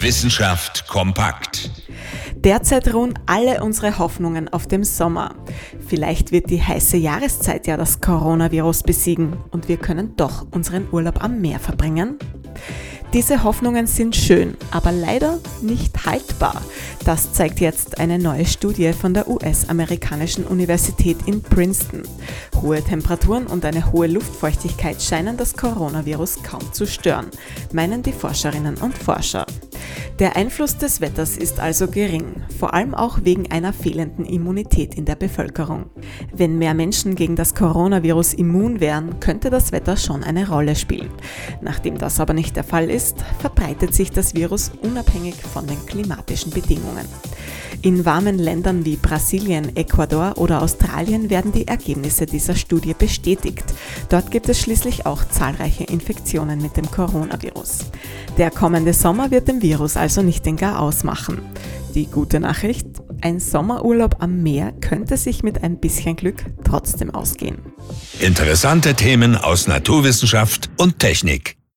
Wissenschaft kompakt. Derzeit ruhen alle unsere Hoffnungen auf dem Sommer. Vielleicht wird die heiße Jahreszeit ja das Coronavirus besiegen und wir können doch unseren Urlaub am Meer verbringen. Diese Hoffnungen sind schön, aber leider nicht haltbar. Das zeigt jetzt eine neue Studie von der US-amerikanischen Universität in Princeton. Hohe Temperaturen und eine hohe Luftfeuchtigkeit scheinen das Coronavirus kaum zu stören, meinen die Forscherinnen und Forscher. Der Einfluss des Wetters ist also gering, vor allem auch wegen einer fehlenden Immunität in der Bevölkerung. Wenn mehr Menschen gegen das Coronavirus immun wären, könnte das Wetter schon eine Rolle spielen. Nachdem das aber nicht der Fall ist, verbreitet sich das Virus unabhängig von den klimatischen Bedingungen. In warmen Ländern wie Brasilien, Ecuador oder Australien werden die Ergebnisse dieser Studie bestätigt. Dort gibt es schließlich auch zahlreiche Infektionen mit dem Coronavirus. Der kommende Sommer wird dem Virus also nicht den Garaus machen. Die gute Nachricht, ein Sommerurlaub am Meer könnte sich mit ein bisschen Glück trotzdem ausgehen. Interessante Themen aus Naturwissenschaft und Technik.